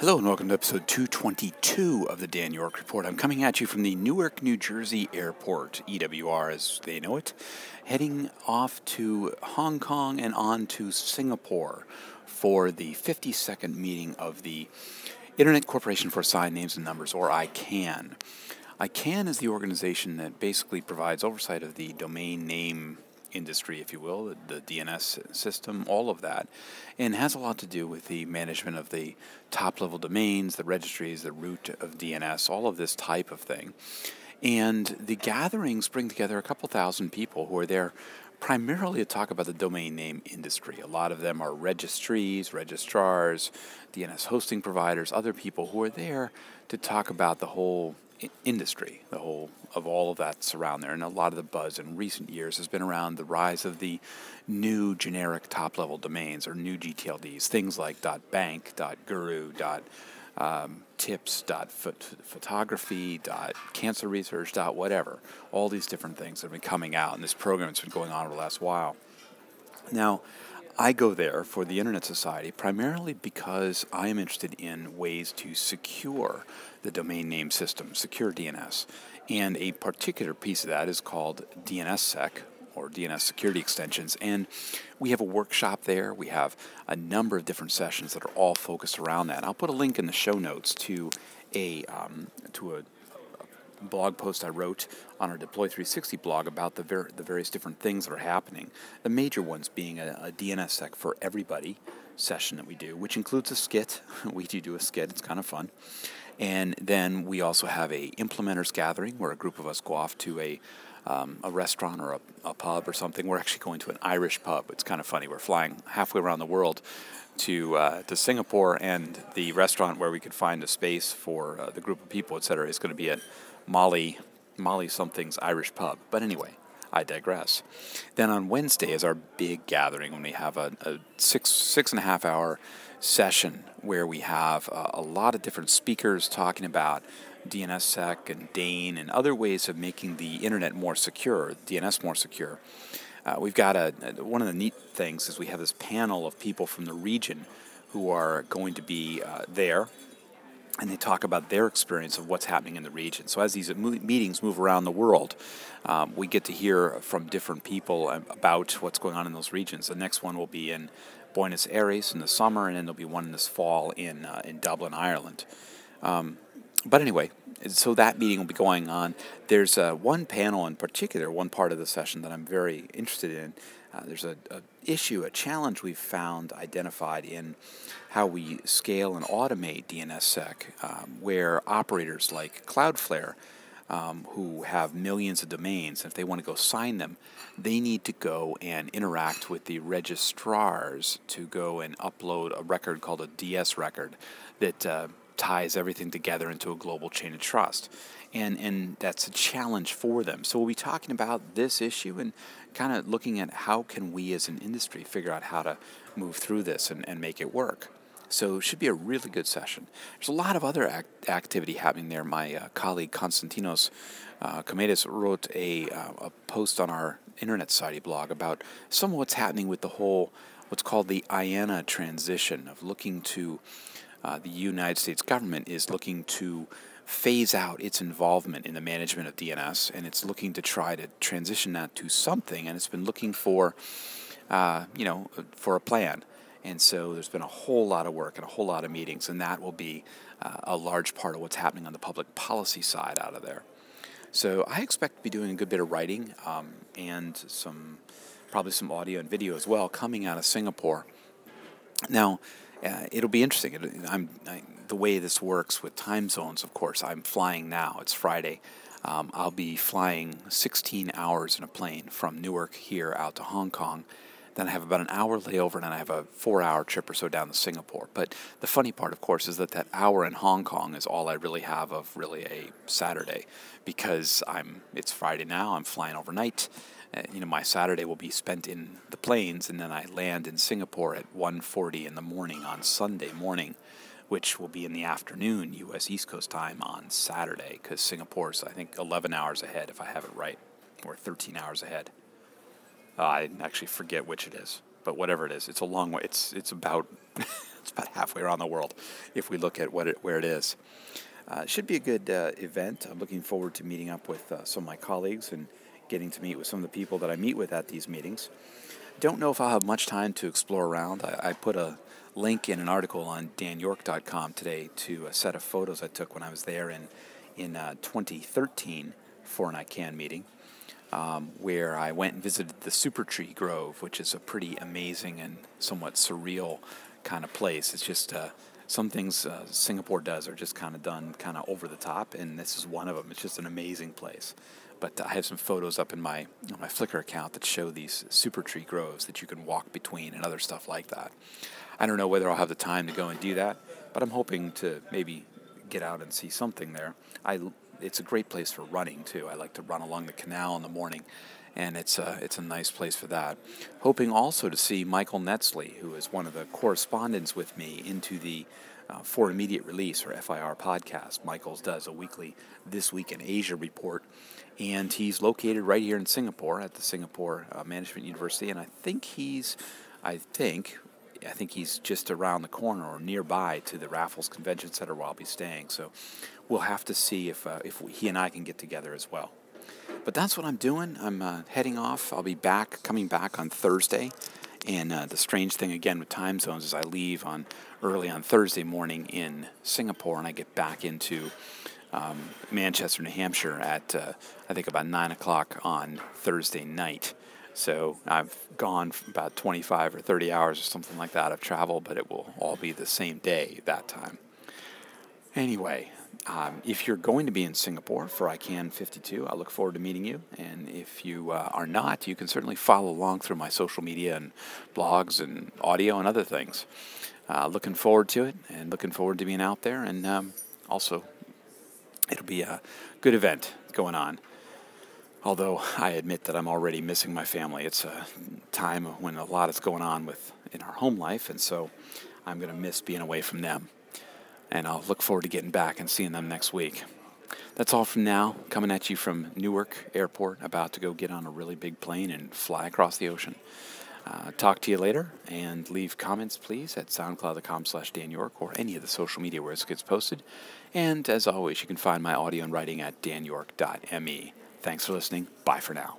Hello and welcome to episode 222 of the Dan York Report. I'm coming at you from the Newark, New Jersey airport, EWR as they know it, heading off to Hong Kong and on to Singapore for the 52nd meeting of the Internet Corporation for Assigned Names and Numbers, or ICANN. ICANN is the organization that basically provides oversight of the domain name industry, if you will, the, DNS system, all of that, and has a lot to do with the management of the top level domains, the registries, the root of DNS, all of this type of thing. And the gatherings bring together a couple thousand people who are there primarily to talk about the domain name industry. A lot of them are registries, registrars, DNS hosting providers, other people who are there to talk about the whole industry, the whole of all of that's around there. And a lot of the buzz in recent years has been around the rise of the new generic top level domains or new GTLDs, things like .bank, .guru, um, tips, photography, cancer research, whatever. All these different things have been coming out, and this program has been going on over the last while. Now, I go there for the Internet Society primarily because I am interested in ways to secure the domain name system, secure DNS. And a particular piece of that is called DNSSEC, or DNS security extensions. And we have a workshop there. We have a number of different sessions that are all focused around that. I'll put a link in the show notes to a um, to a blog post I wrote on our Deploy 360 blog about the, ver- the various different things that are happening. The major ones being a, a DNSSEC for everybody session that we do, which includes a skit. we do do a skit; it's kind of fun. And then we also have a implementers gathering where a group of us go off to a um, a restaurant or a, a pub or something. We're actually going to an Irish pub. It's kind of funny. We're flying halfway around the world to uh, to Singapore, and the restaurant where we could find a space for uh, the group of people, et cetera, is going to be at Molly Molly something's Irish pub. But anyway, I digress. Then on Wednesday is our big gathering when we have a, a six six and a half hour session where we have uh, a lot of different speakers talking about DNSSEC and DANE and other ways of making the internet more secure, DNS more secure. Uh, we've got a, one of the neat things is we have this panel of people from the region who are going to be uh, there and they talk about their experience of what's happening in the region. So as these meetings move around the world, um, we get to hear from different people about what's going on in those regions. The next one will be in Buenos Aires in the summer, and then there'll be one this fall in uh, in Dublin, Ireland. Um, but anyway, so that meeting will be going on. There's uh, one panel in particular, one part of the session that I'm very interested in. Uh, there's a, a, issue, a challenge we've found identified in how we scale and automate DNSSEC, um, where operators like Cloudflare, um, who have millions of domains, if they want to go sign them, they need to go and interact with the registrars to go and upload a record called a DS record that uh, ties everything together into a global chain of trust. And, and that's a challenge for them. So we'll be talking about this issue and kind of looking at how can we as an industry figure out how to move through this and, and make it work. So it should be a really good session. There's a lot of other act- activity happening there. My uh, colleague Konstantinos uh, wrote a, uh, a post on our Internet Society blog about some of what's happening with the whole, what's called the IANA transition of looking to uh, the United States government is looking to phase out its involvement in the management of DNS, and it's looking to try to transition that to something, and it's been looking for, uh, you know, for a plan. And so there's been a whole lot of work and a whole lot of meetings, and that will be uh, a large part of what's happening on the public policy side out of there. So I expect to be doing a good bit of writing um, and some, probably some audio and video as well coming out of Singapore. Now, uh, it'll be interesting. It, I'm I, the way this works with time zones. Of course, I'm flying now. It's Friday. Um, I'll be flying 16 hours in a plane from Newark here out to Hong Kong. Then I have about an hour layover, and then I have a four-hour trip or so down to Singapore. But the funny part, of course, is that that hour in Hong Kong is all I really have of really a Saturday, because I'm. It's Friday now. I'm flying overnight. Uh, you know, my Saturday will be spent in the planes, and then I land in Singapore at 1:40 in the morning on Sunday morning, which will be in the afternoon U.S. East Coast time on Saturday, because Singapore's I think 11 hours ahead if I have it right, or 13 hours ahead. Uh, I actually forget which it is, but whatever it is, it's a long way. It's it's about it's about halfway around the world if we look at what it, where it is. Uh, it should be a good uh, event. I'm looking forward to meeting up with uh, some of my colleagues and getting to meet with some of the people that I meet with at these meetings. Don't know if I'll have much time to explore around. I, I put a link in an article on danyork.com today to a set of photos I took when I was there in in uh, 2013 for an ICANN meeting, um, where I went and visited the Super Tree Grove, which is a pretty amazing and somewhat surreal kind of place. It's just uh, some things uh, Singapore does are just kind of done kind of over the top, and this is one of them. It's just an amazing place. But I have some photos up in my my Flickr account that show these super tree groves that you can walk between and other stuff like that. I don't know whether I'll have the time to go and do that, but I'm hoping to maybe get out and see something there. I it's a great place for running too. I like to run along the canal in the morning, and it's a, it's a nice place for that. Hoping also to see Michael Netzley, who is one of the correspondents with me into the uh, for immediate release or FIR podcast. Michael's does a weekly This Week in Asia report, and he's located right here in Singapore at the Singapore uh, Management University, and I think he's, I think, I think he's just around the corner or nearby to the Raffles Convention Center where I'll be staying. So we'll have to see if uh, if we, he and I can get together as well. But that's what I'm doing. I'm uh, heading off. I'll be back, coming back on Thursday. And uh, the strange thing again with time zones is I leave on early on Thursday morning in Singapore, and I get back into um, Manchester, New Hampshire at uh, I think about nine o'clock on Thursday night. So I've gone about 25 or 30 hours or something like that of travel, but it will all be the same day that time. Anyway, um, if you're going to be in Singapore for ICANN 52, I look forward to meeting you. And if you uh, are not, you can certainly follow along through my social media and blogs and audio and other things. Uh, looking forward to it and looking forward to being out there. And um, also, it'll be a good event going on. Although I admit that I'm already missing my family. It's a time when a lot is going on with in our home life, and so I'm going to miss being away from them. And I'll look forward to getting back and seeing them next week. That's all from now. Coming at you from Newark Airport, about to go get on a really big plane and fly across the ocean. Uh, talk to you later, and leave comments, please, at soundcloud.com slash Dan York or any of the social media where this gets posted. And as always, you can find my audio and writing at danyork.me. Thanks for listening. Bye for now.